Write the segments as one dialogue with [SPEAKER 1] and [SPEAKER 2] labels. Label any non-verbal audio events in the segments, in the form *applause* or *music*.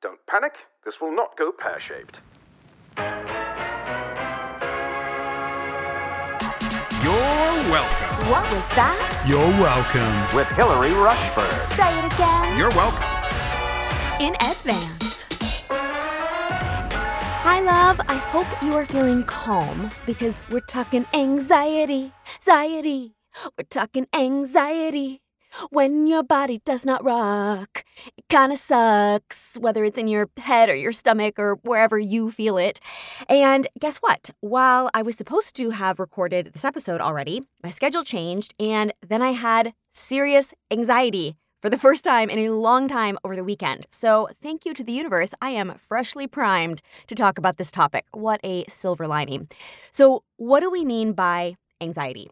[SPEAKER 1] Don't panic, this will not go pear shaped.
[SPEAKER 2] You're welcome.
[SPEAKER 3] What was that?
[SPEAKER 2] You're welcome.
[SPEAKER 4] with Hilary Rushford.
[SPEAKER 3] Say it again.
[SPEAKER 2] You're welcome.
[SPEAKER 3] in advance. Hi, love. I hope you are feeling calm because we're talking anxiety, anxiety. We're talking anxiety. When your body does not rock, it kind of sucks, whether it's in your head or your stomach or wherever you feel it. And guess what? While I was supposed to have recorded this episode already, my schedule changed, and then I had serious anxiety for the *laughs* first time in a long time over the weekend. So, thank you to the universe. I am freshly primed to talk about this topic. What a silver lining. So, what do we mean by anxiety?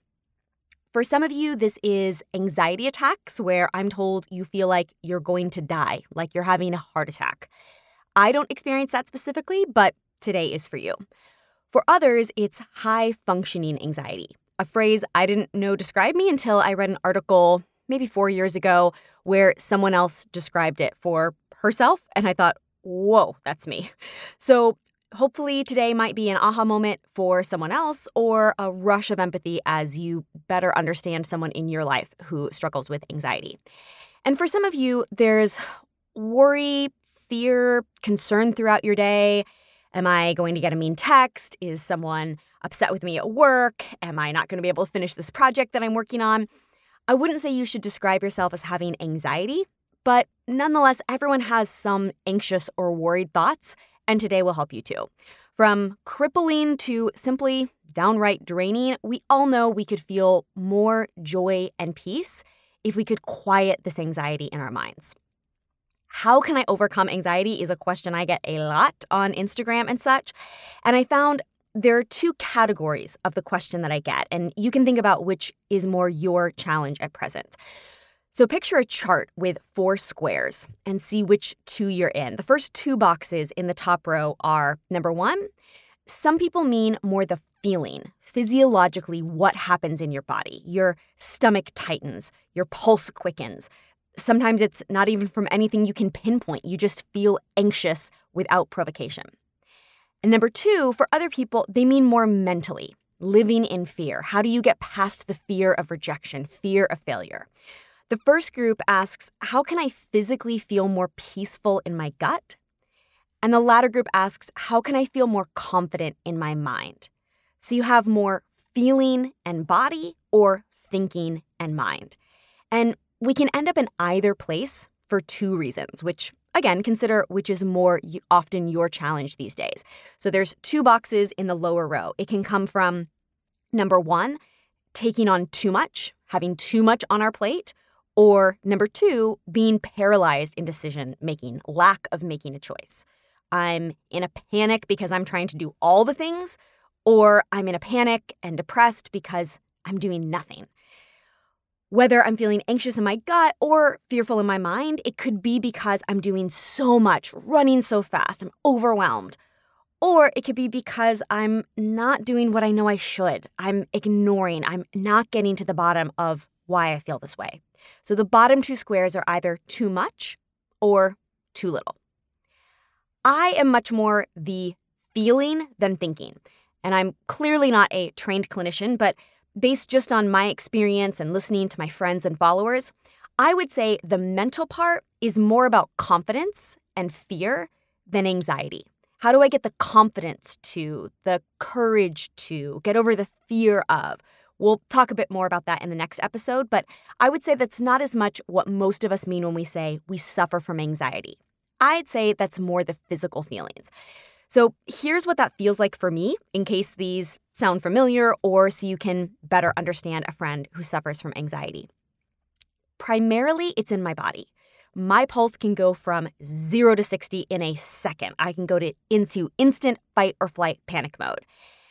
[SPEAKER 3] For some of you, this is anxiety attacks where I'm told you feel like you're going to die, like you're having a heart attack. I don't experience that specifically, but today is for you. For others, it's high functioning anxiety, a phrase I didn't know described me until I read an article maybe four years ago where someone else described it for herself. And I thought, whoa, that's me. So hopefully today might be an aha moment for someone else or a rush of empathy as you better understand someone in your life who struggles with anxiety. And for some of you, there's worry, fear, concern throughout your day. Am I going to get a mean text? Is someone upset with me at work? Am I not going to be able to finish this project that I'm working on? I wouldn't say you should describe yourself as having anxiety, but nonetheless, everyone has some anxious or worried thoughts, and today will help you too. From crippling to simply downright draining, we all know we could feel more joy and peace if we could quiet this anxiety in our minds. How can I overcome anxiety is a question I get a lot on Instagram and such. And I found there are two categories of the question that I get, and you can think about which is more your challenge at present. So picture a chart with four squares and see which two you're in. The first two boxes in the top row are number one, some people mean more the feeling, physiologically, what happens in your body. Your stomach tightens, your pulse quickens. Sometimes it's not even from anything you can pinpoint, you just feel anxious without provocation. And number two, for other people, they mean more mentally, living in fear. How do you get past the fear of rejection, fear of failure? The first group asks, How can I physically feel more peaceful in my gut? And the latter group asks, How can I feel more confident in my mind? So you have more feeling and body or thinking and mind. And we can end up in either place for two reasons, which again, consider which is more often your challenge these days. So there's two boxes in the lower row. It can come from number one, taking on too much, having too much on our plate, or number two, being paralyzed in decision making, lack of making a choice. I'm in a panic because I'm trying to do all the things, or I'm in a panic and depressed because I'm doing nothing. Whether I'm feeling anxious in my gut or fearful in my mind, it could be because I'm doing so much, running so fast, I'm overwhelmed. Or it could be because I'm not doing what I know I should. I'm ignoring, I'm not getting to the bottom of why I feel this way. So the bottom two squares are either too much or too little. I am much more the feeling than thinking. And I'm clearly not a trained clinician, but based just on my experience and listening to my friends and followers, I would say the mental part is more about confidence and fear than anxiety. How do I get the confidence to, the courage to, get over the fear of? We'll talk a bit more about that in the next episode, but I would say that's not as much what most of us mean when we say we suffer from anxiety. I'd say that's more the physical feelings. So here's what that feels like for me, in case these sound familiar or so you can better understand a friend who suffers from anxiety. Primarily, it's in my body. My pulse can go from zero to 60 in a second. I can go to into instant fight or flight panic mode.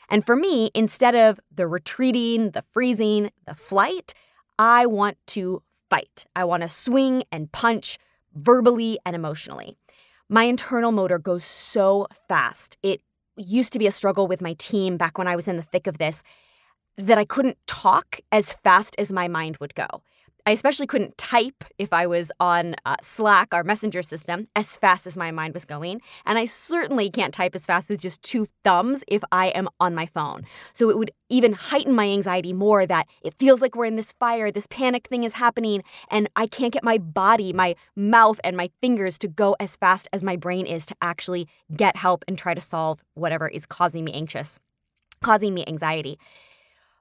[SPEAKER 3] And for me, instead of the retreating, the freezing, the flight, I want to fight. I want to swing and punch verbally and emotionally. My internal motor goes so fast. It used to be a struggle with my team back when I was in the thick of this that I couldn't talk as fast as my mind would go. I especially couldn't type if I was on uh, Slack, our messenger system, as fast as my mind was going. And I certainly can't type as fast with just two thumbs if I am on my phone. So it would even heighten my anxiety more that it feels like we're in this fire, this panic thing is happening, and I can't get my body, my mouth, and my fingers to go as fast as my brain is to actually get help and try to solve whatever is causing me anxious, causing me anxiety.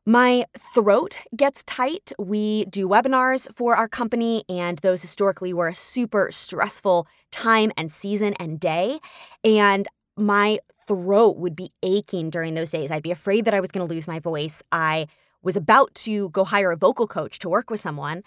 [SPEAKER 3] My throat gets tight. We do webinars for our company, and those historically were a super stressful time and season and day. And my throat would be aching during those days. I'd be afraid that I was going to lose my voice. I was about to go hire a vocal coach to work with someone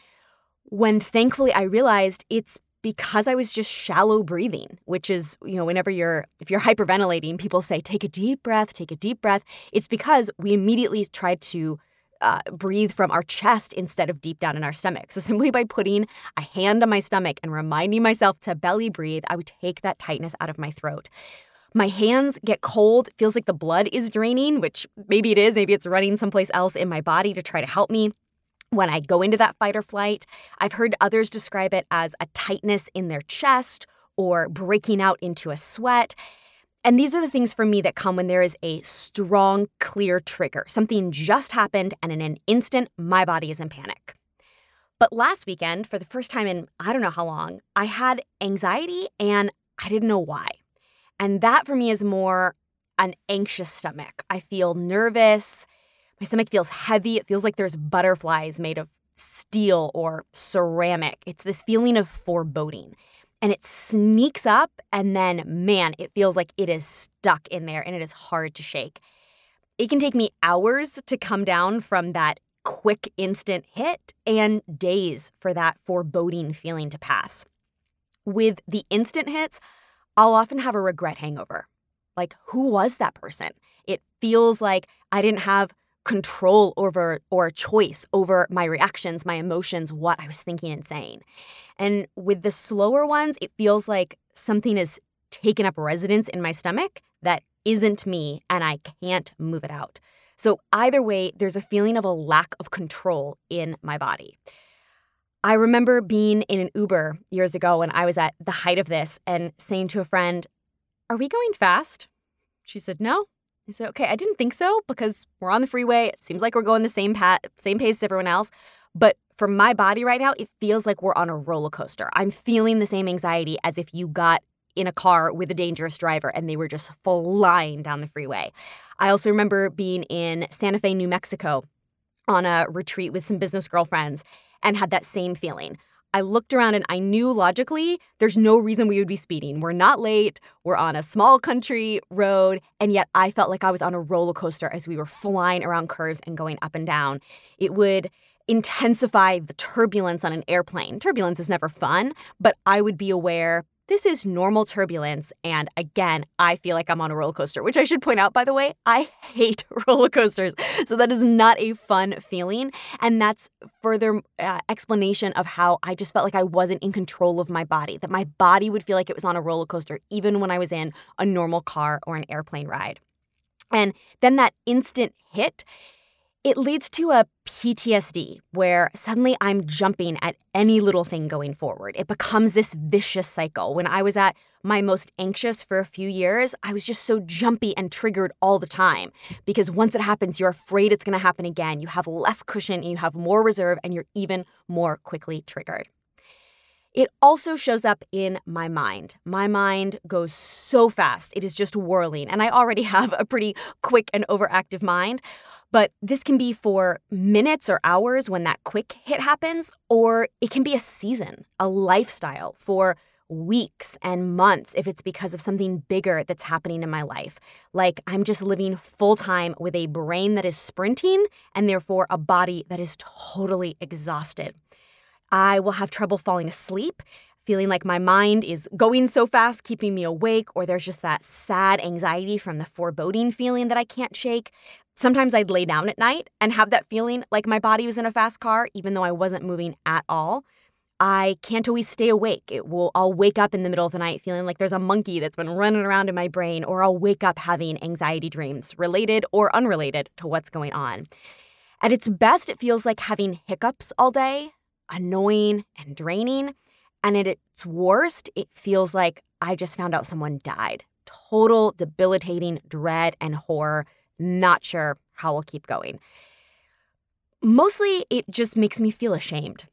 [SPEAKER 3] when thankfully I realized it's because I was just shallow breathing, which is, you know, whenever you're, if you're hyperventilating, people say, take a deep breath, take a deep breath. It's because we immediately try to uh, breathe from our chest instead of deep down in our stomach. So *laughs* simply by putting a hand on my stomach and reminding myself to belly breathe, I would take that tightness out of my throat. My hands get cold, feels like the blood is draining, which maybe it is, maybe it's running someplace else in my body to try to help me when I go into that fight or flight. I've heard others describe it as a tightness in their chest or breaking out into a sweat. And these are the things for me that come when there is a strong, clear trigger. Something just happened, and in an instant, my body is in panic. But last weekend, for the first time in I don't know how long, I had anxiety and I didn't know why. And that for me is more an anxious stomach. I feel nervous. My stomach feels heavy. It feels like there's butterflies made of steel or ceramic. It's this feeling of foreboding. And it sneaks up, and then, man, it feels like it is stuck in there and it is hard to shake. It can take me hours to come down from that quick, instant hit and days for that foreboding feeling to pass. With the instant hits, I'll often have a regret hangover. Like, who was that person? It feels like I didn't have control over or choice over my reactions, my emotions, what I was thinking and saying. And with the slower ones, it feels like something is taken up residence in my stomach that isn't me and I can't move it out. So, either way, there's a feeling of a lack of control in my body. I remember being in an Uber years ago when I was at the height of this and saying to a friend, Are we going fast? She said, No. I said, okay, I didn't think so because we're on the freeway. It seems like we're going the same pat, same pace as everyone else. But for my body right now, it feels like we're on a roller coaster. I'm feeling the same anxiety as if you got in a car with a dangerous driver and they were just flying down the freeway. I also remember being in Santa Fe, New Mexico on a retreat with some business girlfriends and had that same feeling. I looked around and I knew logically there's no reason we would be speeding. We're not late. We're on a small country road. And yet I felt like I was on a roller coaster as we were flying around curves and going up and down. It would intensify the turbulence on an airplane. Turbulence is never fun, but I would be aware this is normal turbulence. And again, I feel like I'm on a roller coaster, which I should point out, by the way, I *laughs* hate *laughs* roller coasters. So that is not a fun feeling. And that's further uh, explanation of how I just felt like I wasn't in control of my body, that my body would feel like it was on a roller coaster, even when I was in a normal car or an airplane ride. And then that instant hit it leads to a PTSD where suddenly I'm jumping at any little thing going forward. It becomes this vicious cycle. When I was at my most anxious for a few years, I was just so jumpy and triggered all the time because once it happens, you're afraid it's going to happen again. You have less cushion and you have more reserve and you're even more quickly triggered. It also shows up in my mind. My mind goes so fast, it is just whirling. And I already *laughs* have a pretty quick and overactive mind. But this can be for minutes or hours when that quick hit happens, or it can be a season, a lifestyle for weeks and months if it's because of something bigger that's happening in my life. Like I'm just living full time with a brain that is sprinting and therefore a body that is totally exhausted. I will have trouble falling asleep, feeling like my mind is going so fast, keeping me awake, or there's just that sad anxiety from the foreboding feeling that I can't shake. Sometimes I'd lay down at night and have that feeling like my body was in a fast car, even though I wasn't moving at all. I can't always stay awake. It will I'll wake up in the middle of the night feeling like there's a monkey that's been running around in my brain or I'll wake up having anxiety dreams related or unrelated to what's going on. At its best it feels like having hiccups all day, annoying and draining. And at its worst, it feels like I just found out someone died. Total debilitating dread and horror. Not sure how I'll keep going. Mostly, it just makes me feel ashamed.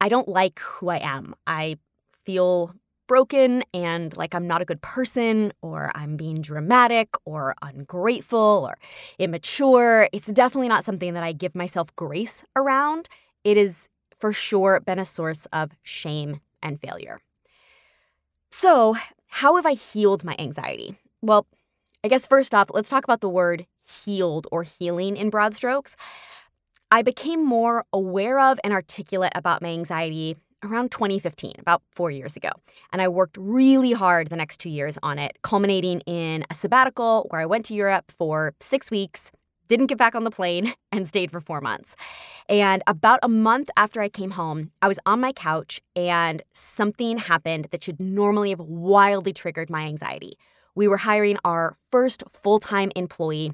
[SPEAKER 3] I don't like who I am. I feel broken and like I'm not a good person or I'm being dramatic or ungrateful or immature. It's definitely not something that I give myself grace around. It has for sure been a source of shame and failure. So, how have I healed my anxiety? Well, I guess first off, let's talk about the word healed or healing in broad strokes. I became more aware of and articulate about my anxiety around 2015, about four years ago. And I worked really hard the next two years on it, culminating in a sabbatical where I went to Europe for six weeks, didn't get back on the plane, *laughs* and stayed for four months. And about a month after I came home, I was on my couch and something happened that should normally have wildly triggered my anxiety. We were hiring our first full time employee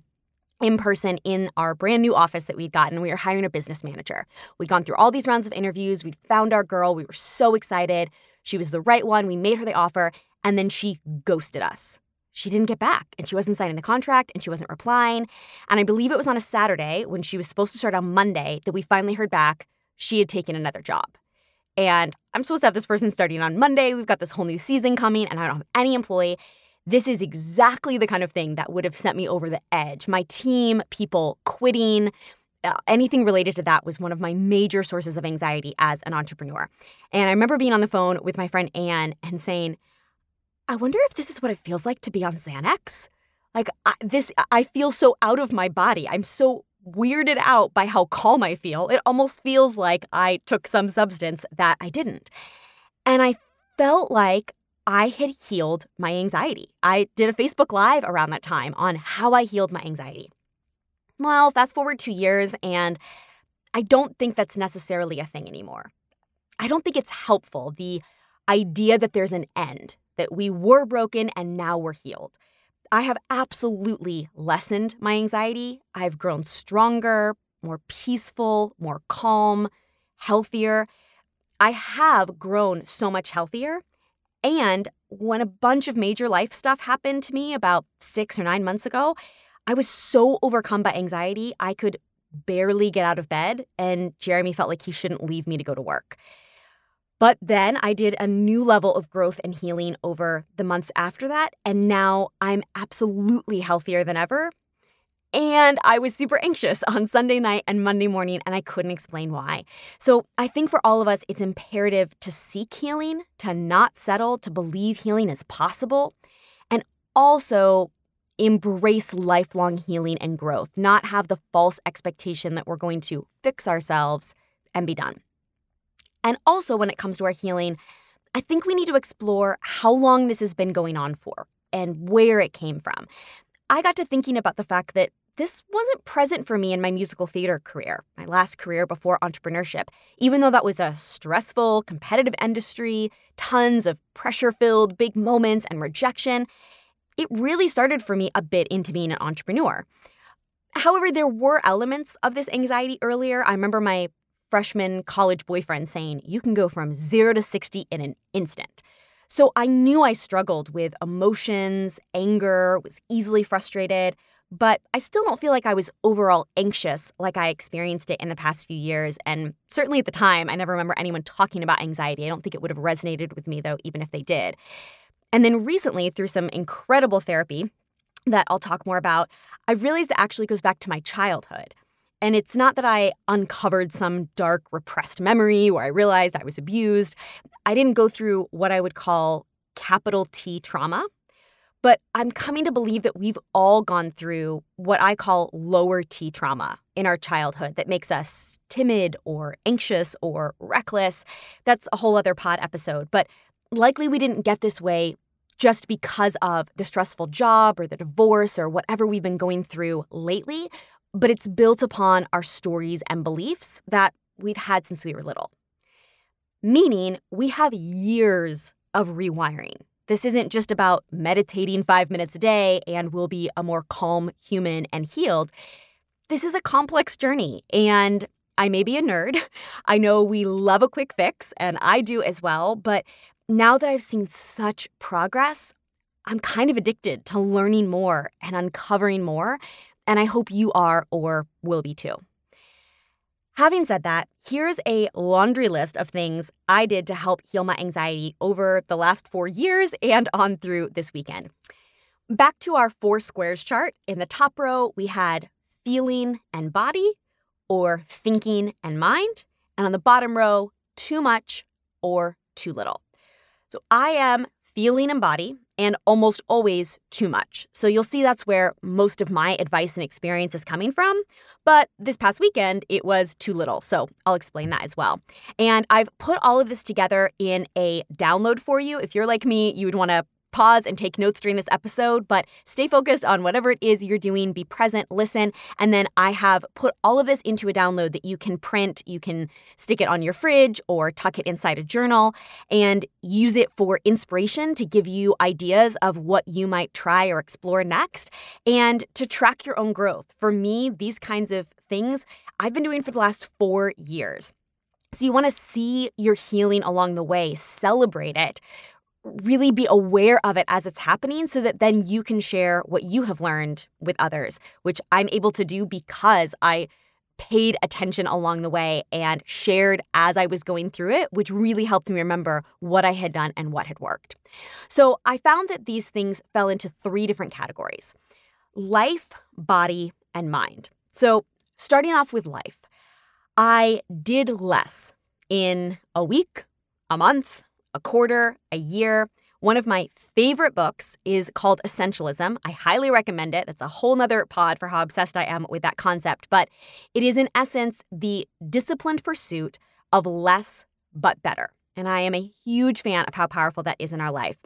[SPEAKER 3] in person in our brand new office that we'd gotten. We were hiring a business manager. We'd gone through all these rounds of interviews. We'd found our girl. We were so excited. She was the right one. We made her the offer, and then she ghosted us. She didn't get back, and she wasn't signing the contract, and she wasn't replying. And I believe it was on a Saturday when she was supposed to start on Monday that we finally heard back she had taken another job. And I'm supposed to have this person starting on Monday. We've got this whole new season coming, and I don't have any employee. This is exactly the kind of thing that would have sent me over the edge. My team, people quitting, uh, anything related to that was one of my major sources of anxiety as an entrepreneur. And I remember being on the phone with my friend Anne and saying, I wonder if this is what it feels like to be on Xanax. Like I, this, I feel so out of my body. I'm so weirded out by how calm I feel. It almost feels like I took some substance that I didn't. And I felt like I had healed my anxiety. I did a Facebook Live around that time on how I healed my anxiety. Well, fast forward two years, and I don't think that's necessarily a thing anymore. I don't think it's helpful, the idea that there's an end, that we were broken and now we're healed. I have absolutely lessened my anxiety. I've grown stronger, more peaceful, more calm, healthier. I have grown so much healthier and when a bunch of major life stuff happened to me about six or nine months ago, I was so overcome by anxiety, I could barely get out of bed, and Jeremy felt like he shouldn't leave me to go to work. But then I did a new level of growth and healing over the months after that, and now I'm absolutely healthier than ever. And I was super anxious *laughs* on Sunday night and Monday morning, and I couldn't explain why. So I think for all of us, it's imperative to seek healing, to not settle, to believe healing is possible, and also embrace lifelong healing and growth, not have the false expectation that we're going to fix ourselves and be done. And also, when it comes to our healing, I think we need to explore how long this has been going on for and where it came from. I got to thinking about the fact that this wasn't present for me in my musical theater career, my last career before entrepreneurship, even though that was a stressful, competitive industry, tons of pressure filled big moments and rejection. It really started for me a bit into being an entrepreneur. However, there were elements of this anxiety earlier. I remember my freshman college boyfriend saying, You can go from zero to 60 in an instant. So I knew I struggled with emotions, anger, was easily frustrated but I still don't feel like I was overall anxious like I experienced it in the past few years. And certainly at the time, I never remember anyone talking about anxiety. I don't think it would have resonated with me, though, even if they did. And then recently, through some incredible therapy that I'll talk more about, I realized it actually goes back to my childhood. And it's not that I uncovered some dark, repressed memory where I realized I was abused. I didn't go through what I would call capital T trauma, but I'm coming to believe that we've all gone through what I call lower T trauma in our childhood that makes us timid or anxious or reckless. That's a whole other pod episode. But likely we didn't get this way just because of the stressful job or the divorce or whatever we've been going through lately, but it's built upon our stories and beliefs that we've had since we were little. Meaning we have years of rewiring this isn't just about meditating five minutes a day and we'll be a more calm human and healed. This is a complex journey, and I may be a nerd. *laughs* I know we love a quick fix, and I do as well. But now that I've seen such progress, I'm kind of addicted to learning more and uncovering more. And I hope you are or will be too. Having said that, here's a laundry list of things I did to help heal my anxiety over the last four years and on through this weekend. Back to our four squares chart. In the top row, we had feeling and body, or thinking and mind. And on the bottom row, too much or too little. So I am feeling and body, and almost always too much. So you'll see that's where most of my advice and experience is coming from. But this past weekend, it was too little. So I'll explain that as well. And I've put all of this together in a download for you. If you're like me, you would want to pause and take notes during this episode, but stay focused on whatever it is you're doing. Be present, listen. And then I have put all of this into a download that you can print. You can stick it on your fridge or tuck it inside a journal and use it for inspiration to give you ideas of what you might try or explore next and to track your own growth. For me, these kinds of things I've been doing for the last four years. So, you want to see your healing along the way, celebrate it, really be aware of it as it's happening so that then you can share what you have learned with others, which I'm able to do because I paid attention along the way and shared as I was going through it, which really helped me remember what I had done and what had worked. So I found that these things fell into three different categories life, body, and mind. So starting off with life, I did less in a week, a month, a quarter, a year. One of my favorite books is called Essentialism. I highly recommend it. That's a whole nother pod for how obsessed I am with that concept. But it is, in essence, the disciplined pursuit of less but better. And I am a huge fan of how powerful that is in our life.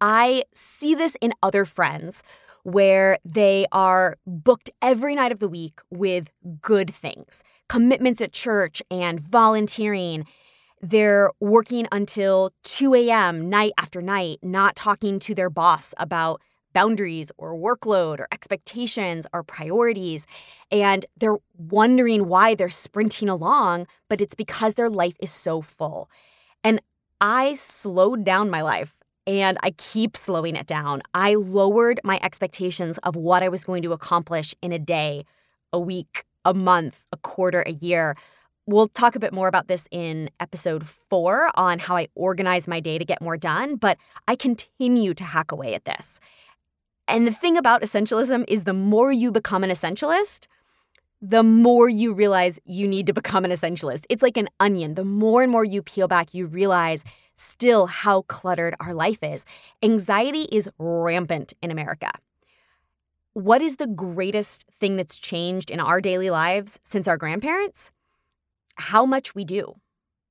[SPEAKER 3] I see this in other friends where they are booked every night of the week with good things commitments at church and volunteering they're working until 2 a.m. night after night, not talking to their boss about boundaries or workload or expectations or priorities. And they're wondering why they're sprinting along, but it's because their life is so full. And I slowed down my life and I keep slowing it down. I lowered my expectations of what I was going to accomplish in a day, a week, a month, a quarter, a year We'll talk a bit more about this in episode four on how I organize my day to get more done, but I continue to hack away at this. And the thing about essentialism is the more you become an essentialist, the more you realize you need to become an essentialist. It's like an onion. The more and more you peel back, you realize still how cluttered our life is. Anxiety is rampant in America. What is the greatest thing that's changed in our daily lives since our grandparents? How much we do,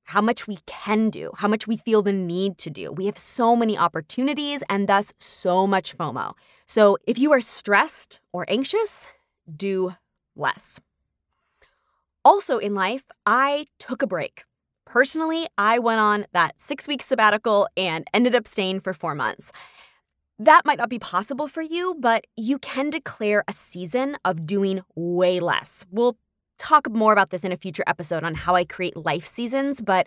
[SPEAKER 3] how much we can do, how much we feel the need to do. We have so many opportunities and thus so much FOMO. So if you are stressed or anxious, do less. Also in life, I took a break. Personally, I went on that six week sabbatical and ended up staying for four months. That might not be possible for you, but you can declare a season of doing way less. We'll talk more about this in a future episode on how I create life seasons, but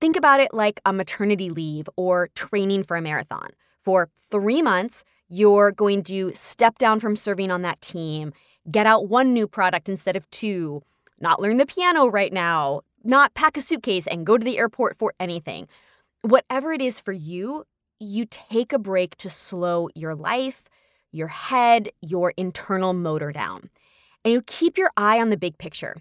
[SPEAKER 3] think about it like a maternity leave or training for a marathon. For three months, you're going to step down from serving on that team, get out one new product instead of two, not learn the piano right now, not pack a suitcase and go to the airport for anything. Whatever it is for you, you take a break to slow your life, your head, your internal motor down and you keep your eye on the big picture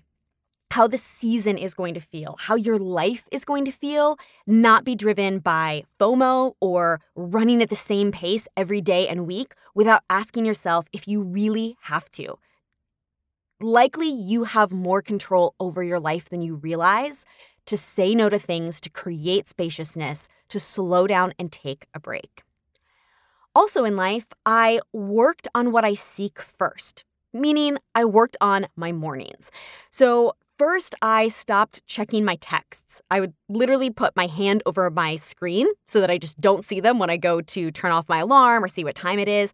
[SPEAKER 3] how the season is going to feel, how your life is going to feel, not be driven by FOMO or running at the same pace every day and week without asking yourself if you really have to. Likely, you have more control over your life than you realize to say no to things, to create spaciousness, to slow down and take a break. Also, in life, I worked on what I seek first meaning I worked on my mornings. So, first, I stopped checking my texts. I would literally put my hand over my screen so that I just don't see them when I go to turn off my alarm or see what time it is.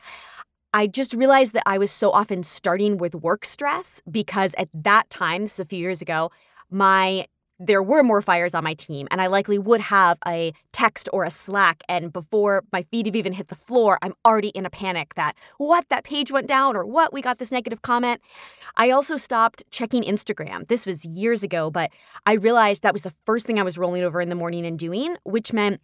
[SPEAKER 3] I just realized that I was so often starting with work stress because at that time, this is a few years ago, my there were more fires on my team, and I likely would have a text or a Slack. And before my feet have even hit the floor, I'm already in a panic that what, that page went down, or what, we got this negative comment. I also stopped checking Instagram. This was years ago, but I realized that was the first thing I was rolling over in the morning and doing, which meant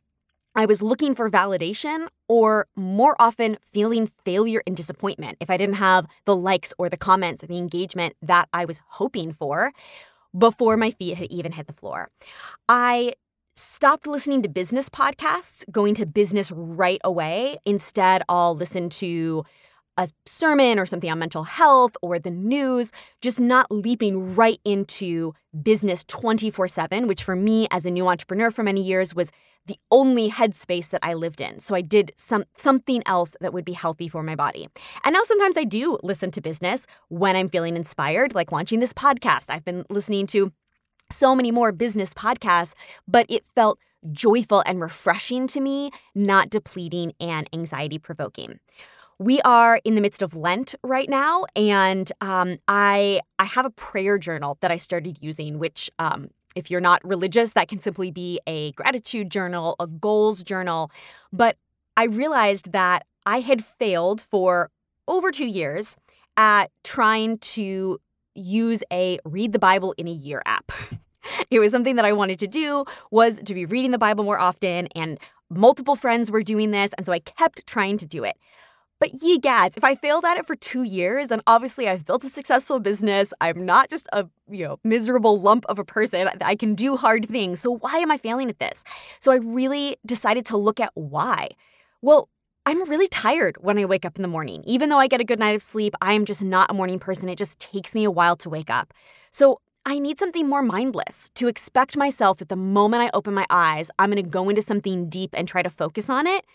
[SPEAKER 3] I was looking for validation or more often feeling failure and disappointment if I didn't have the likes or the comments or the engagement that I was hoping for before my feet had even hit the floor. I stopped listening to business podcasts, going to business right away. Instead, I'll listen to a sermon or something on mental health or the news, just not leaping right into business 24 7, which for me as a new entrepreneur for many years was the only headspace that I lived in. So I did some something else that would be healthy for my body. And now sometimes I do listen to business when I'm feeling inspired, like launching this podcast. I've been listening to so many more business podcasts, but it felt joyful and refreshing to me, not depleting and anxiety provoking. We are in the midst of Lent right now, and um, I I have a prayer journal that I started using, which um, if you're not religious, that can simply be a gratitude journal, a goals journal. But I realized that I had failed for over two years at trying to use a read the Bible in a year app. *laughs* it was something that I wanted to do was to be reading the Bible more often and multiple friends were doing this and so I kept trying to do it. But ye gads, if I failed at it for two years, then obviously I've built a successful business. I'm not just a you know miserable lump of a person. I can do hard things. So why am I failing at this? So I really decided to look at why. Well, I'm really tired when I wake up in the morning. Even though I get a good night of sleep, I am just not a morning person. It just takes me a while to wake up. So I need something more mindless to expect myself that the moment I open my eyes, I'm going to go into something deep and try to focus on it.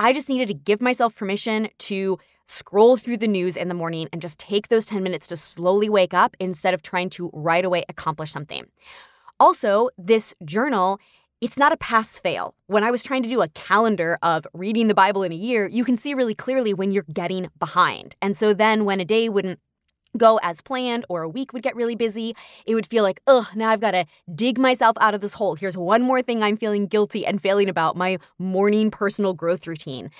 [SPEAKER 3] I just needed to give myself permission to scroll through the news in the morning and just take those 10 minutes to slowly wake up instead of trying to right away accomplish something. Also, this journal, it's not a pass fail. When I was trying to do a calendar of reading the Bible in a year, you can see really clearly when you're getting behind. And so then when a day wouldn't go as planned or a week would get really busy, it would feel like, ugh, now I've got to dig myself out of this hole. Here's one more thing I'm feeling guilty and failing about my morning personal growth routine.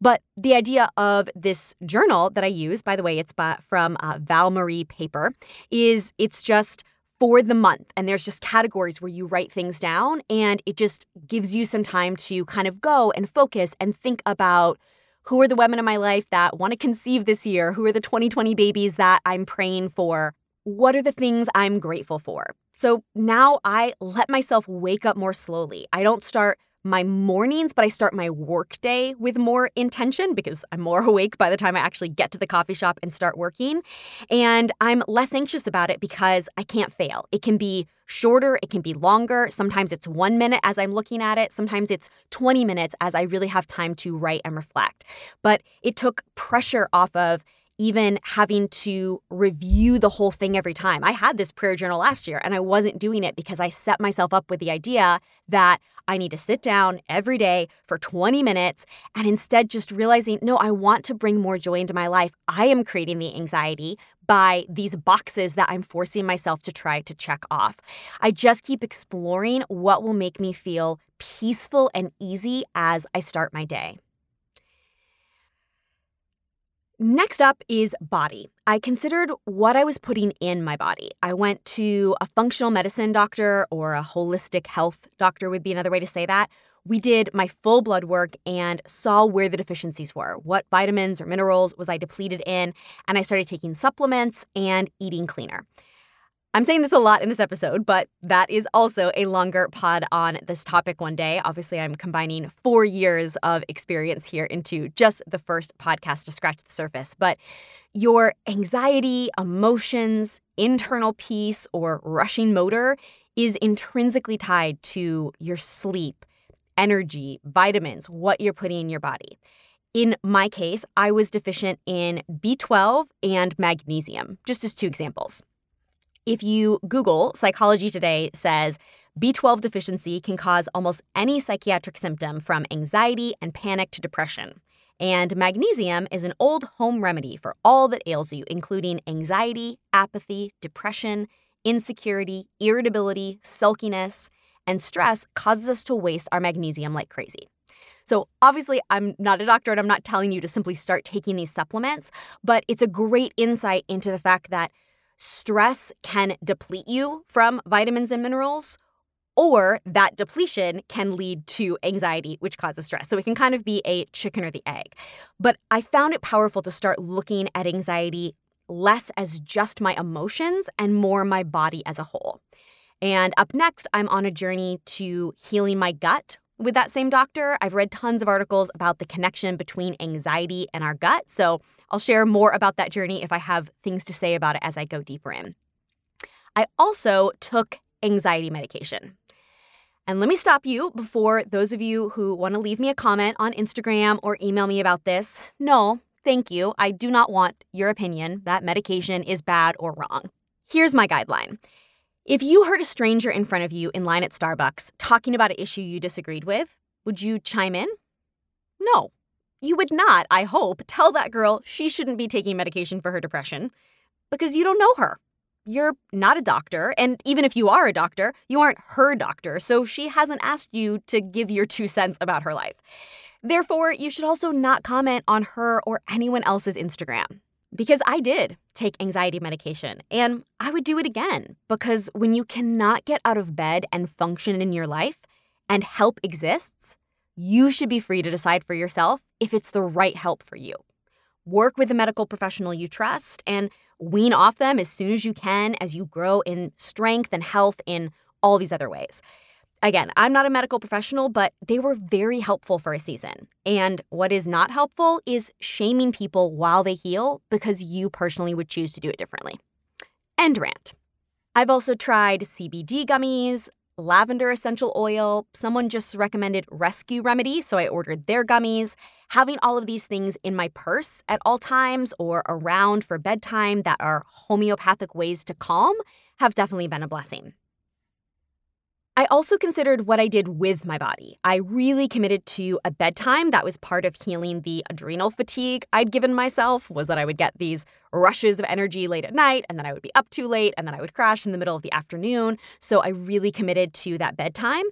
[SPEAKER 3] But the idea of this journal that I use, by the way, it's from uh, Val Marie Paper, is it's just for the month. And there's just categories where you write things down and it just gives you some time to kind of go and focus and think about who are the women in my life that want to conceive this year? Who are the 2020 babies that I'm praying for? What are the things I'm grateful for? So now I let myself wake up more slowly. I don't start my mornings, but I start my workday with more intention because I'm more *laughs* awake by the time I actually get to the coffee shop and start working. And I'm less anxious about it because I can't fail. It can be shorter, it can be longer. Sometimes it's one minute as I'm looking at it, sometimes it's 20 minutes as I really have time to write and reflect. But it took pressure off of even having to review the whole thing every time. I had this prayer journal last year and I wasn't doing it because I set myself up with the idea that I need to sit down every day for 20 minutes and instead just realizing, no, I want to bring more joy into my life. I am creating the anxiety by these boxes that I'm forcing myself to try to check off. I just keep exploring what will make me feel peaceful and easy as I start my day. Next up is body. I considered what I was putting in my body. I went to a functional medicine doctor or a holistic health doctor, would be another way to say that. We did my full blood work and saw where the deficiencies were. What vitamins or minerals was I depleted in? And I started taking supplements and eating cleaner. I'm saying this a lot in this episode, but that is also a longer pod on this topic one day. Obviously, I'm combining four years of experience here into just the first podcast to scratch the surface. But your anxiety, emotions, internal peace, or rushing motor is intrinsically tied to your sleep, energy, vitamins, what you're putting in your body. In my case, I was deficient in B12 and magnesium, just as two examples. If you Google Psychology Today says B12 deficiency can cause almost any psychiatric symptom from anxiety and panic to depression. And magnesium is an old home remedy for all that ails you, including anxiety, apathy, depression, insecurity, irritability, sulkiness, and stress causes us to waste our magnesium like crazy. So, obviously, I'm not a doctor and I'm not telling you to simply start taking these supplements, but it's a great insight into the fact that stress can deplete you from vitamins and minerals, or that depletion can lead to anxiety, which causes stress. So, it can kind of be a chicken or the egg. But I found it powerful to start looking at anxiety less as just my emotions and more my body as a whole. And up next, I'm on a journey to healing my gut with that same doctor. I've read tons of articles about the connection between anxiety and our gut. So I'll share more about that journey if I have things to say about it as I go deeper in. I also took anxiety medication. And let me stop you before those of you who want to leave me a comment on Instagram or email me about this. No, thank you. I do not want your opinion that medication is bad or wrong. Here's my guideline if you heard a stranger in front of you in line at Starbucks talking about an issue you disagreed with, would you chime in? No. You would not, I hope, tell that girl she shouldn't be taking medication for her depression because you don't know her. You're not a doctor, and even if you are a doctor, you aren't her doctor, so she hasn't asked you to give your two cents about her life. Therefore, you should also not comment on her or anyone else's Instagram because I did take anxiety medication and I would do it again because when you cannot get out of bed and function in your life and help exists, you should be free to decide for yourself if it's the right help for you. Work with a medical professional you trust and wean off them as soon as you can as you grow in strength and health in all these other ways. Again, I'm not a medical professional, but they were very helpful for a season. And what is not helpful is shaming people while they heal because you personally would choose to do it differently. End rant. I've also tried CBD gummies, lavender essential oil. Someone just recommended Rescue Remedy, so I ordered their gummies. Having all of these things in my purse at all times or around for bedtime that are homeopathic ways to calm have definitely been a blessing. I also considered what I did with my body. I really committed to a bedtime that was part of healing the adrenal fatigue I'd given myself was that I would get these rushes of energy late at night and then I would be up too late and then I would crash in the middle of the afternoon. So I really committed to that bedtime.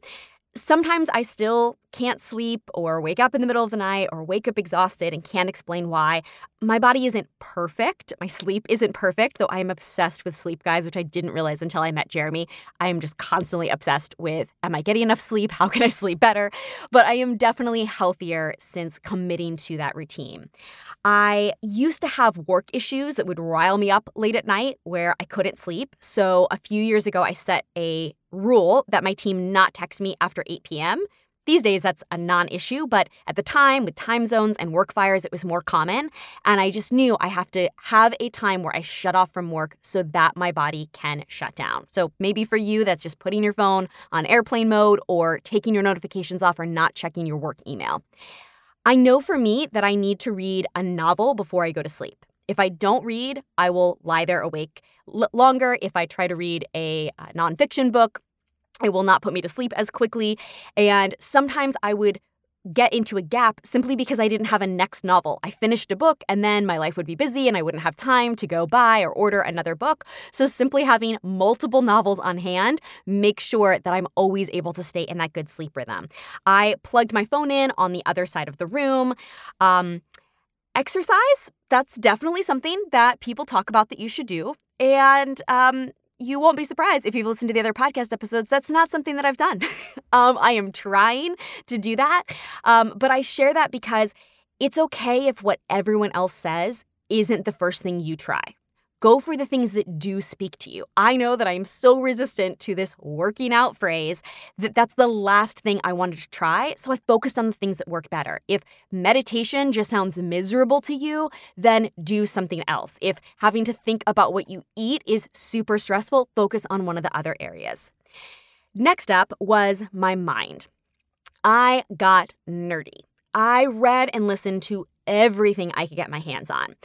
[SPEAKER 3] Sometimes I still can't sleep or wake up in the middle of the night or wake up exhausted and can't explain why. My body isn't perfect. My sleep isn't perfect, though I am obsessed with sleep, guys, which I didn't realize until I met Jeremy. I am just constantly obsessed with am I getting enough sleep? How can I sleep better? But I am definitely healthier since committing to that routine. I used to have work issues that would rile me up late at night where I couldn't sleep. So a few years ago, I set a rule that my team not text me after 8 p.m. These days, that's a non issue, but at the time, with time zones and work fires, it was more common. And I just knew I have to have a time where I shut off from work so that my body can shut down. So maybe for you, that's just putting your phone on airplane mode or taking your notifications off or not checking your work email. I know for me that I need to read a novel before I go to sleep. If I don't read, I will lie there awake l- longer. If I try to read a, a nonfiction book, it will not put me to sleep as quickly. And sometimes I would get into a gap simply because I didn't have a next novel. I finished a book and then my life would be busy and I wouldn't have time to go buy or order another book. So simply having multiple novels on hand makes sure that I'm always able to stay in that good sleep rhythm. I plugged my phone in on the other side of the room. Um, exercise, that's definitely something that people talk about that you should do. And um, you won't be surprised if you've listened to the other podcast episodes. That's not something that I've done. *laughs* um, I am trying to do that. Um, but I share that because it's okay if what everyone else says isn't the first thing you try. Go for the things that do speak to you. I know that I am so resistant to this working out phrase that that's the last thing I wanted to try. So I focused on the things that worked better. If meditation just sounds miserable to you, then do something else. If having to think about what you eat is super stressful, focus on one of the other areas. Next up was my mind. I got nerdy. I read and listened to everything I could get my hands on.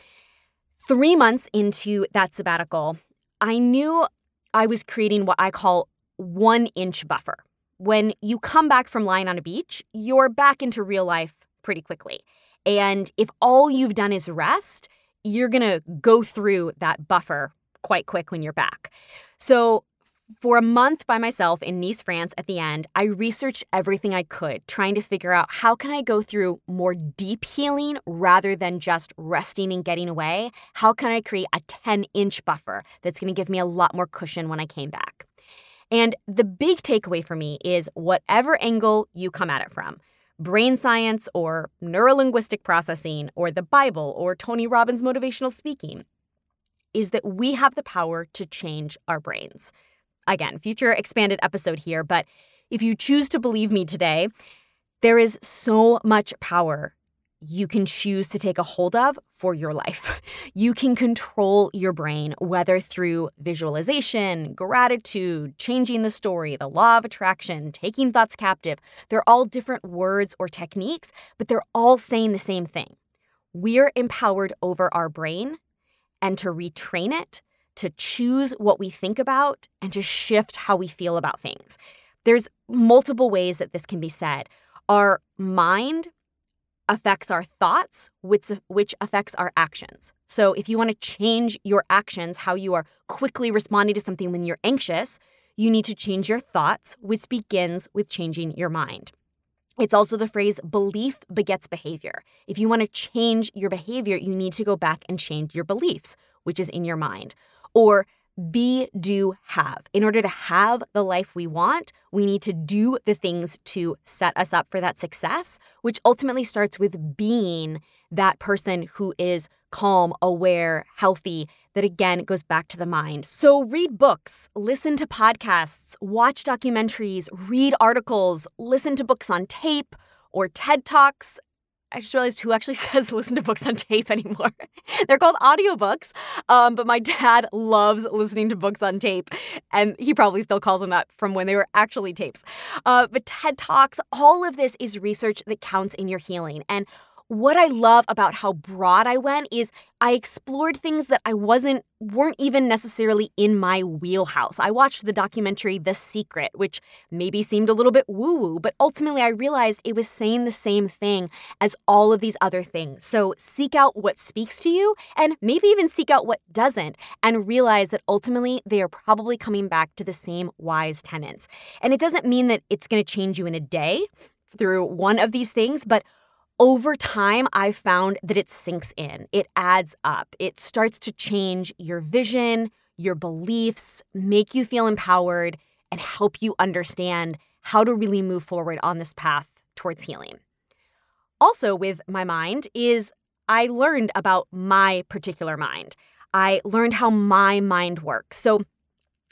[SPEAKER 3] Three months into that sabbatical, I knew I was creating what I call one inch buffer. When you come back from lying on a beach, you're back into real life pretty quickly. And if all you've done is rest, you're gonna go through that buffer quite quick when you're back. So, for a month by myself in Nice, France at the end, I researched everything I could, trying to figure out how can I go through more deep healing rather than just resting and getting away? How can I create a 10-inch buffer that's going to give me a lot more cushion when I came back? And the big takeaway for me is whatever angle you come at it from, brain science or neurolinguistic processing or the Bible or Tony Robbins motivational speaking, is that we have the power to change our brains. Again, future expanded episode here, but if you choose to believe me today, there is so much power you can choose to take a hold of for your life. *laughs* You can control your brain, whether through visualization, gratitude, changing the story, the law of attraction, taking thoughts captive. They're all different words or techniques, but they're all saying the same thing. We're empowered over our brain and to retrain it, to choose what we think about, and to shift how we feel about things. There's multiple ways that this can be said. Our mind affects our thoughts, which, which affects our actions. So, if you want to change your actions, how you are quickly responding to something when you're anxious, you need to change your thoughts, which begins with changing your mind. It's also the phrase belief begets behavior. If you want to change your behavior, you need to go back and change your beliefs, which is in your mind. Or be, do, have. In order to have the life we want, we need to do the things to set us up for that success, which ultimately starts with being that person who is calm, aware, healthy. That again goes back to the mind. So read books, listen to podcasts, watch documentaries, read articles, listen to books on tape or TED Talks, I just realized who actually *laughs* says listen to books on tape anymore. *laughs* They're called audiobooks. Um, but my dad loves listening to books on tape. And he probably still calls them that from when they were actually tapes. Uh, but TED Talks, all of this is research that counts in your healing. And what I love about how broad I went is I explored things that I wasn't weren't even necessarily in my wheelhouse. I watched the documentary The Secret, which maybe seemed a little bit woo-woo, but ultimately I realized it was saying the same thing as all of these other things. So seek out what speaks to you and maybe even seek out what doesn't and realize that ultimately they are probably coming back to the same wise tenets. And it doesn't mean that it's going to change you in a day through one of these things, but over time, I've found that it sinks in, it adds up, it starts to change your vision, your beliefs, make you feel empowered, and help you understand how to really move forward on this path towards healing. Also, with my mind, is I learned about my particular mind. I learned how my mind works. So,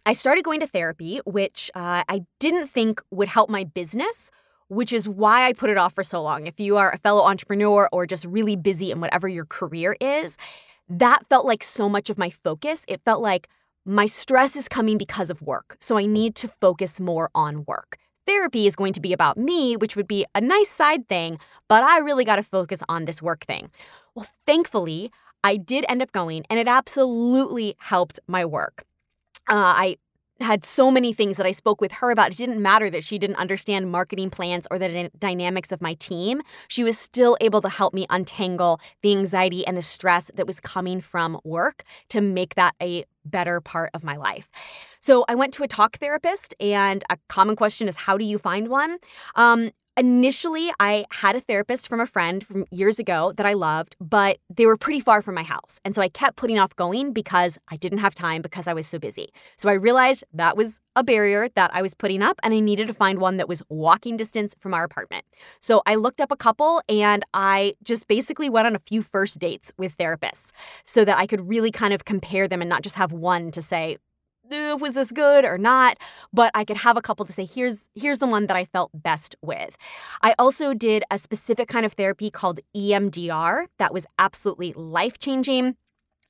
[SPEAKER 3] I started going to therapy, which uh, I didn't think would help my business which is why I put it off for so long. If you are a fellow entrepreneur or just really busy in whatever your career is, that felt like so much of my focus. It felt like my stress is coming because of work, so I need to focus more on work. Therapy is going to be about me, which would be a nice side thing, but I really got to focus on this work thing. Well, thankfully, I did end up going, and it absolutely helped my work. Uh, I had so many things that I spoke with her about. It didn't matter that she didn't understand marketing plans or the dynamics of my team. She was still able to help me untangle the anxiety and the stress that was coming from work to make that a better part of my life. So I went to a talk therapist, and a common question is, how do you find one? Um, Initially, I had a therapist from a friend from years ago that I loved, but they were pretty far from my house. And so I kept putting off going because I didn't have time because I was so busy. So I realized that was a barrier that I was putting up, and I needed to find one that was walking distance from our apartment. So I looked up a couple and I just basically went on a few first dates with therapists so that I could really kind of compare them and not just have one to say, was this good or not but i could have a couple to say here's here's the one that i felt best with. I also did a specific kind of therapy called emdr that was absolutely life changing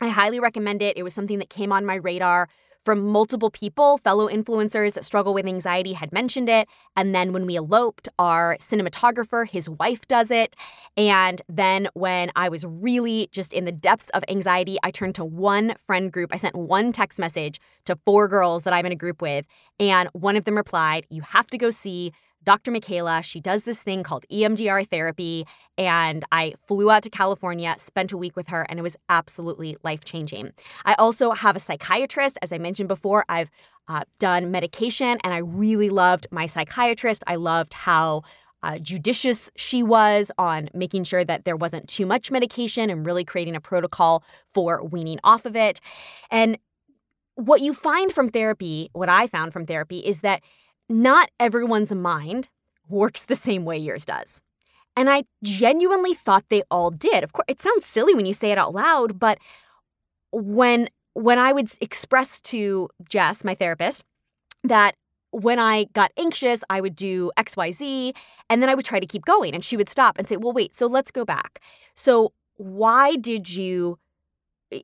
[SPEAKER 3] i highly recommend it. It was something that came on my radar from multiple people, fellow influencers that struggle with anxiety had mentioned it. And then when we eloped, our cinematographer, his wife does it. And then when I was really just in the depths of anxiety, I turned to one friend group. I sent one text message to four girls that I'm in a group with. And one of them replied, You have to go see Dr. Michaela. She does this thing called EMDR therapy. And I flew out to California, spent a week with her, and it was absolutely life changing. I also have a psychiatrist. As I mentioned before, I've uh, done medication, and I really loved my psychiatrist. I loved how uh, judicious she was on making sure that there wasn't too much medication and really creating a protocol for weaning off of it. And what you find from therapy, what I found from therapy, is that not everyone's mind works the same way yours does. And I genuinely thought they all did. Of course, it sounds silly when you say it out loud, but when when I would express to Jess, my therapist, that when I got anxious, I would do XYZ and then I would try to keep going and she would stop and say, "Well, wait, so let's go back. So, why did you eh,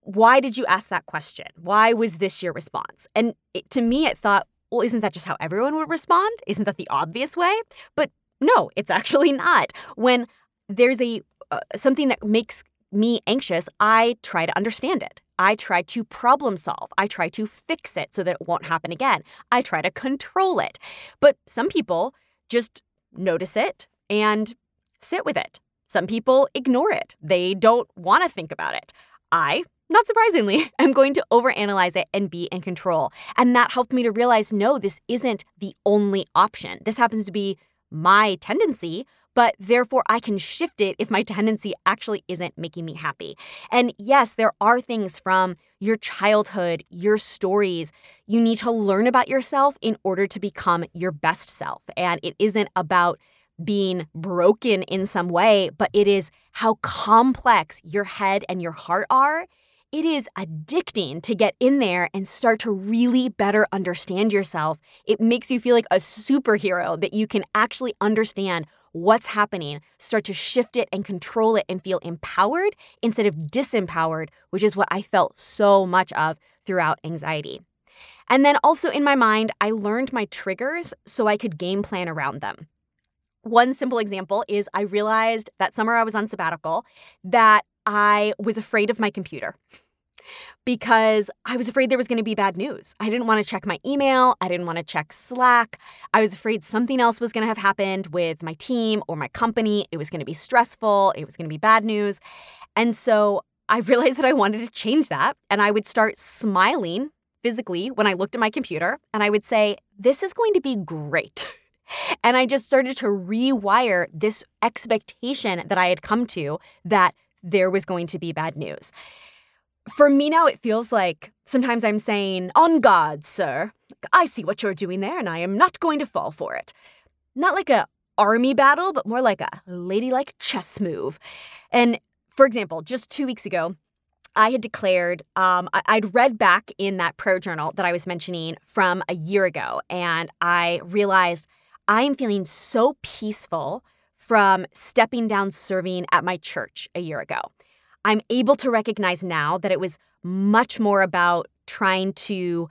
[SPEAKER 3] why did you ask that question? Why was this your response?" And it, to me it thought, well, isn't that just how everyone would respond? Isn't that the obvious way? But no, it's *laughs* actually not. When there's a uh, something that makes me anxious, I try to understand it. I try to problem solve. I try to fix it so that it won't happen again. I try to control it. But some people just notice it and sit with it. Some people ignore it. They don't want to think about it. I not surprisingly, *laughs* I'm going to overanalyze it and be in control. And that helped me to realize no, this isn't the only option. This happens to be my tendency, but therefore I can shift it if my *laughs* tendency actually isn't making me happy. And yes, there are things from your childhood, your stories. You need to learn about yourself in order to become your best self. And it isn't about being broken in some way, but it is how complex your head and your heart are it is addicting to get in there and start to really better understand yourself. It makes you feel like a superhero that you can actually understand what's happening, start to shift it and control it and feel empowered instead of disempowered, which is what I felt so much of throughout anxiety. And then also in my mind, I learned my triggers so I could game plan around them. One simple example is I realized that summer I was on sabbatical that I was afraid of my computer because I was afraid there was going to be bad news. I didn't want to check my email. I didn't want to check Slack. I was afraid something else was going to have happened with my team or my company. It was going to be stressful. It was going to be bad news. And so I *laughs* realized that I wanted to change that. And I would start smiling physically when I looked at my computer and I would say, This is going to be great. *laughs* And I just started to rewire this expectation that I had come to that there was going to be bad news. For me now, it feels like sometimes I'm saying, On God, sir. I see what you're doing there, and I am not going to fall for it. Not like a army battle, but more like a ladylike chess move. And for example, just two weeks ago, I had declared, um, I- would read back in that prayer journal that I was mentioning from a year ago, and I realized I am feeling so peaceful from stepping down serving at my church a year ago. I'm able to recognize now that it was much more about trying to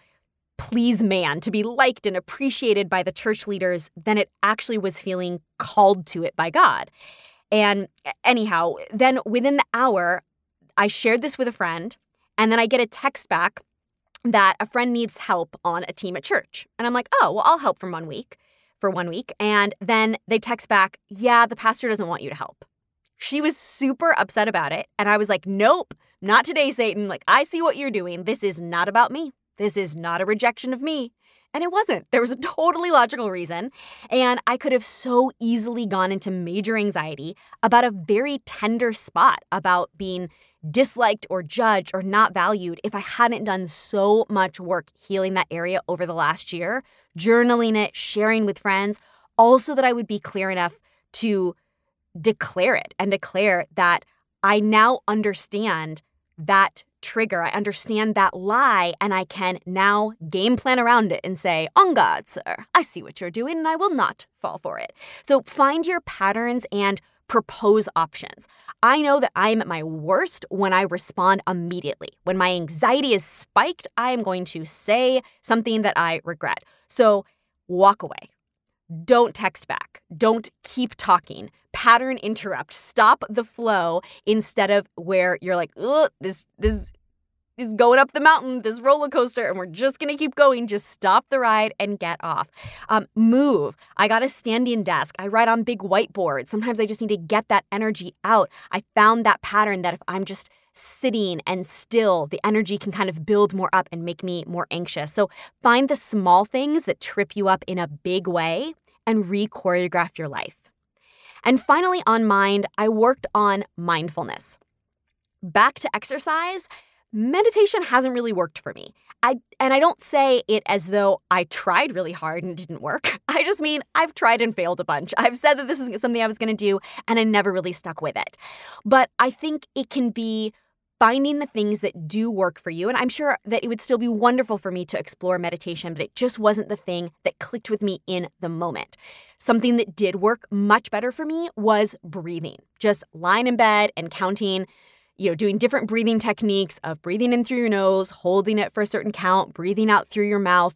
[SPEAKER 3] please man, to be liked and appreciated by the church leaders than it actually was feeling called to it by God. And anyhow, then within the hour, I shared this with a friend, and then I get a text back that a friend needs help on a team at church. And I'm like, oh, well, I'll help for one week for one week. And then they text back, yeah, the pastor doesn't want you to help. She was super upset about it. And I was like, nope, not today, Satan. Like, I see what you're doing. This is not about me. This is not a rejection of me. And it wasn't. There was a totally logical reason. And I could have so easily gone into major anxiety about a very tender spot about being disliked or judged or not valued if I hadn't done so much work healing that area over the last year, journaling it, sharing with friends, also that I would be clear enough to declare it and declare that I now understand that trigger. I understand that lie, and I can now game plan around it and say, On God, sir, I see what you're doing, and I will not fall for it. So find your patterns and propose options. I know that I am at my worst when I respond immediately. When my anxiety is spiked, I am going to say something that I regret. So walk away. Don't text back. Don't keep talking. Pattern interrupt. Stop the flow instead of where you're like, this this is going up the mountain, this roller coaster, and we're just gonna keep going. Just stop the ride and get off. Um, move. I got a standing desk. I write on big whiteboards. Sometimes I just need to get that energy out. I found that pattern that if I'm just sitting and still, the energy can kind of build more up and make me more anxious. So find the small things that trip you up in a big way and re choreograph your life. And finally, on mind, I worked on mindfulness. Back to exercise, meditation hasn't really worked for me. I and I don't say it as though I tried really hard and it didn't work. *laughs* I just mean I've tried and failed a bunch. I've said that this is something I was going to do and I never really stuck with it. But I think it can be finding the things that do work for you. And I'm sure that it would still be wonderful for me to explore meditation, but it just wasn't the thing that clicked with me in the moment. Something that did work much better for me was breathing, just lying in bed and counting you know, doing different breathing techniques of breathing in through your nose, holding it for a certain count, breathing out through your mouth.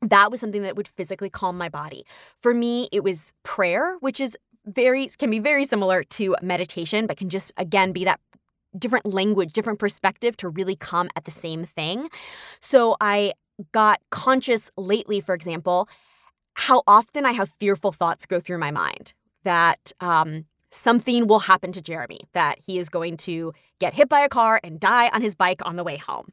[SPEAKER 3] That was something that would physically calm my body. For me, it was prayer, which is very can be very similar to meditation, but can just again be that different language, different perspective to really come at the same thing. So I got conscious lately, for example, how often I have fearful thoughts go through my mind. That um, something will happen to Jeremy, that he is going to get hit by a car and die on his bike on the way home.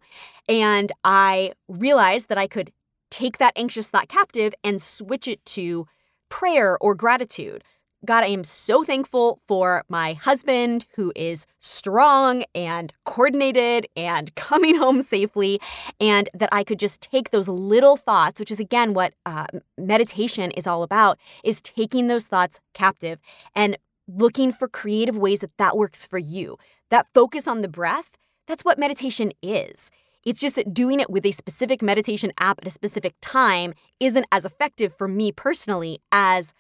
[SPEAKER 3] And I realized that I could take that anxious thought captive and switch it to prayer or gratitude. God, I am so thankful for my husband who is strong and coordinated and *laughs* coming home safely, and that I could just take those little thoughts, which is again what uh, meditation is all about, is taking those thoughts captive and looking for creative ways that that works for you. That focus on the breath, that's what meditation is. It's just that doing it with a specific meditation app at a specific time isn't as effective for me personally as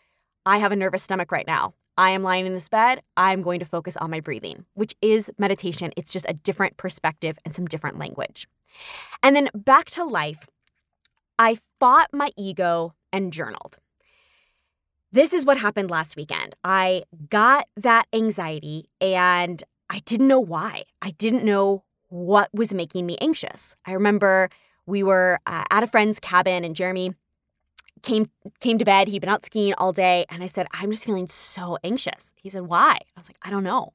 [SPEAKER 3] I have a nervous stomach right now. I am lying in this bed. I'm going to focus on my breathing, which is meditation. It's just a different perspective and some different language. And then back to life, I fought my ego and journaled. This is what happened last weekend. I got that anxiety and I didn't know why. I didn't know what was making me anxious. I remember we were uh, at a friend's cabin and Jeremy came came to bed. He'd been out skiing all day, and I said, "I'm just feeling so anxious." He said, "Why?" I was like, "I don't know."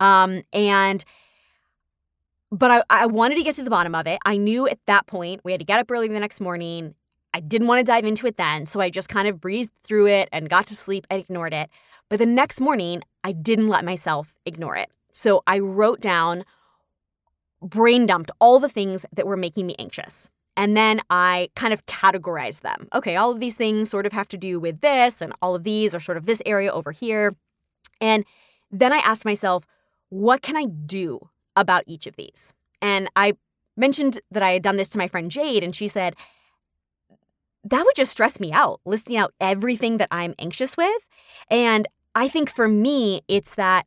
[SPEAKER 3] Um, and but I, I wanted to get to the bottom of it. I knew at that point we had to get up early the next morning. I didn't want to dive into it then, so I just kind of breathed through it and got to sleep and ignored it. But the next morning, I didn't let myself ignore it. So I wrote down, brain dumped all the things that were making me anxious. And then I kind of categorized them. Okay, all of these things sort of have to do with this, and all of these are sort of this area over here. And then I asked myself, what can I do about each of these? And I mentioned that I had done this to my friend Jade, and she said, that would just stress me out, listing out everything that I'm anxious with. And I think for me, it's that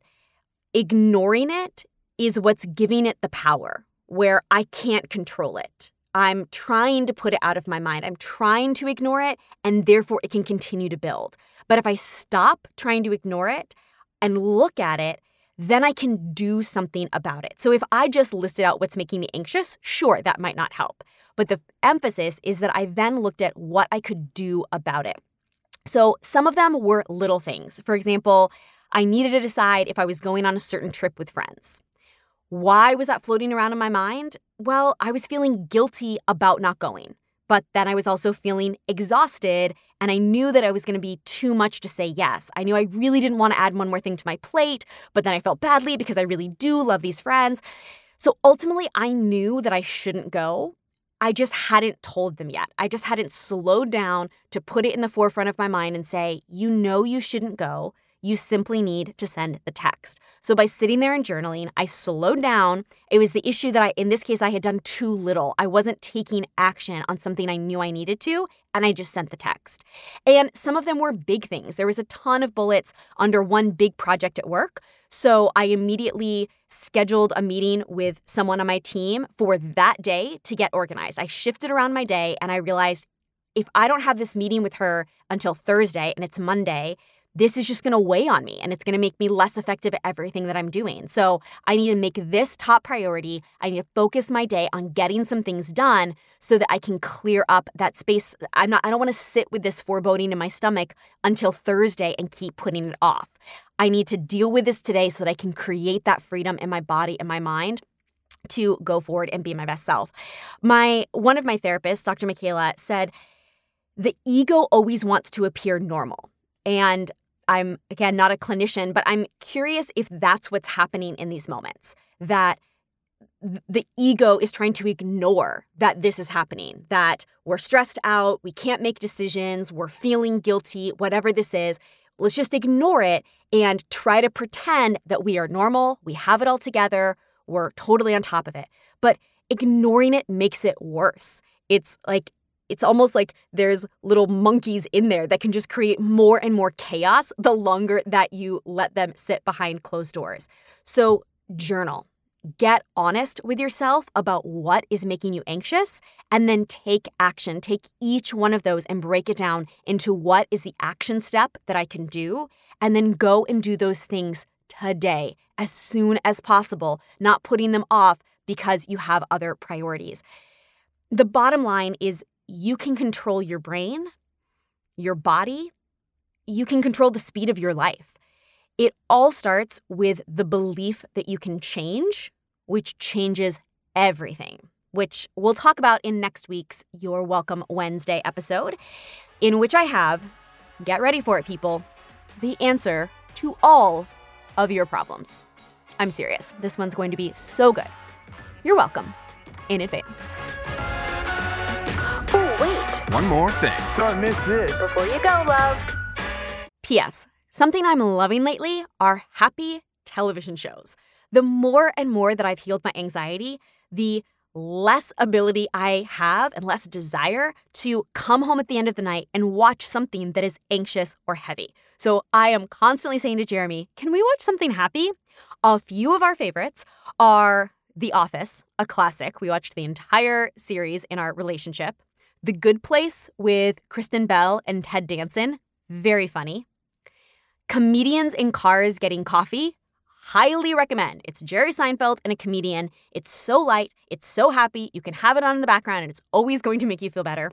[SPEAKER 3] ignoring it is what's giving it the power where I can't control it. I'm trying to put it out of my mind. I'm trying to ignore it, and therefore it can continue to build. But if I stop trying to ignore it and look at it, then I can do something about it. So if I just listed out what's making me anxious, sure, that might not help. But the emphasis is that I then looked at what I could do about it. So some of them were little things. For example, I needed to decide if I was going on a certain trip with friends. Why was that floating around in my mind? Well, I was feeling guilty about not going. But then I was also feeling exhausted, and I knew that I was going to be too much to say yes. I knew I really didn't want to add one more thing to my plate, but then I felt badly because I really do love these friends. So ultimately, I knew that I shouldn't go, I just hadn't told them yet. I just hadn't slowed down to put it in the forefront of my mind and say, you know, you shouldn't go. You simply need to send the text. So by sitting there and journaling, I slowed down. It was the issue that I, in this case, I had done too little. I wasn't taking action on something I knew I needed to, and I just sent the text. And some of them were big things. There was a ton of bullets under one big project at work. So I immediately scheduled a meeting with someone on my team for that day to get organized. I shifted around my day and I realized if I don't have this meeting with her until Thursday and it's Monday, this is just going to weigh on me and it's going to make me less effective at everything that I'm doing. So I need to make this top priority. I need to focus my day on getting some things done so that I can clear up that space. I'm not I don't want to sit with this foreboding in my stomach until Thursday and keep putting it off. I need to deal with this today so that I can create that freedom in my body and my mind to go forward and be my best self. My one of my therapists, Dr. Michaela, said the ego always wants to appear normal. And I'm, again, not a clinician, but I'm curious if that's what's happening in these moments. That the ego is trying to ignore that this is happening, that we're stressed out, we can't make decisions, we're feeling guilty, whatever this is. Let's just ignore it and try to pretend that we are normal, we have it all together, we're totally on top of it. But ignoring it makes it worse. It's like it's almost like there's little monkeys in there that can just create more and more chaos the longer that you let them sit behind closed doors. So, journal. Get honest with yourself about what is making you anxious and then take action. Take each one of those and break it down into what is the action step that I can do, and then go and do those things today as soon as possible, not putting them off because you have other priorities. The bottom line is you can control your brain, your body, you can control the speed of your life. It all starts with the belief that you can change, which changes everything, which we'll talk about in next week's Your Welcome Wednesday episode, in which I have, get ready for it, people, the answer to all of your problems. I'm serious. This one's going to be so good. You're welcome in advance. Oh, wait.
[SPEAKER 2] One more thing.
[SPEAKER 5] Don't miss this.
[SPEAKER 6] Before you go, love.
[SPEAKER 3] P.S. Something I'm loving lately are happy television shows. The more and more that I've healed my anxiety, the less ability I have and less desire to come home at the end of the night and watch something that is anxious or heavy. So I am constantly saying to Jeremy, can we watch something happy? A few of our favorites are The Office, a classic. We watched the entire series in our relationship. The Good Place with Kristen Bell and Ted Danson, very funny. Comedians in Cars Getting Coffee, highly recommend. It's Jerry Seinfeld and a comedian. It's so light, it's so happy. You can have it on in the background and it's always going to make you feel better.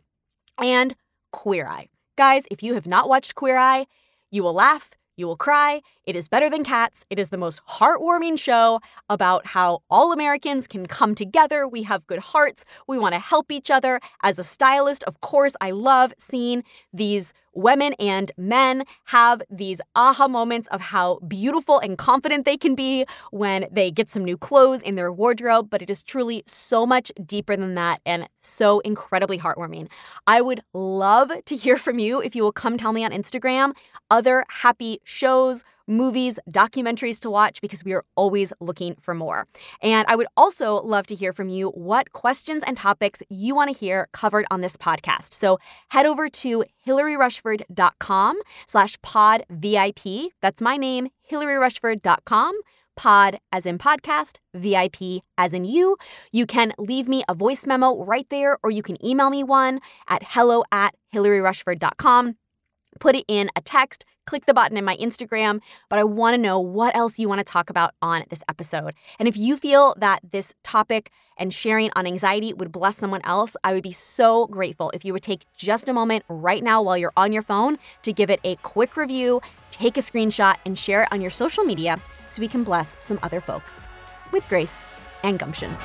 [SPEAKER 3] And Queer Eye. Guys, if you have not watched Queer Eye, you will laugh, you will cry. It is better than cats. It is the most heartwarming show about how all Americans can come together. We have good hearts. We want to help each other. As a stylist, of course, I love seeing these women and men have these aha moments of how beautiful and confident they can be when they get some new clothes in their wardrobe, but it is truly so much deeper than that and so incredibly heartwarming. I would love to hear from you if you will come tell me on Instagram other happy shows, movies, documentaries to watch because we are always looking for more. And I would also love to hear from you what questions and topics you want to hear covered on this podcast. So head over to hilaryrushford.com slash pod VIP. That's my name, hilaryrushford.com pod as in podcast, VIP as in you. You can leave me a voice memo right there, or you can email me one at hello at hilaryrushford.com put it in a text, click the button in my Instagram, but I want to know what else you want to talk about on this episode. And if you feel that this topic and sharing on anxiety would bless someone else, I would be so grateful if you would take just a moment right now while you're on your phone to give it a quick review, take a screenshot, and share it on your social media so we can bless some other folks with grace and gumption.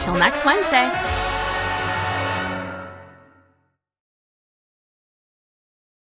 [SPEAKER 3] Till next Wednesday.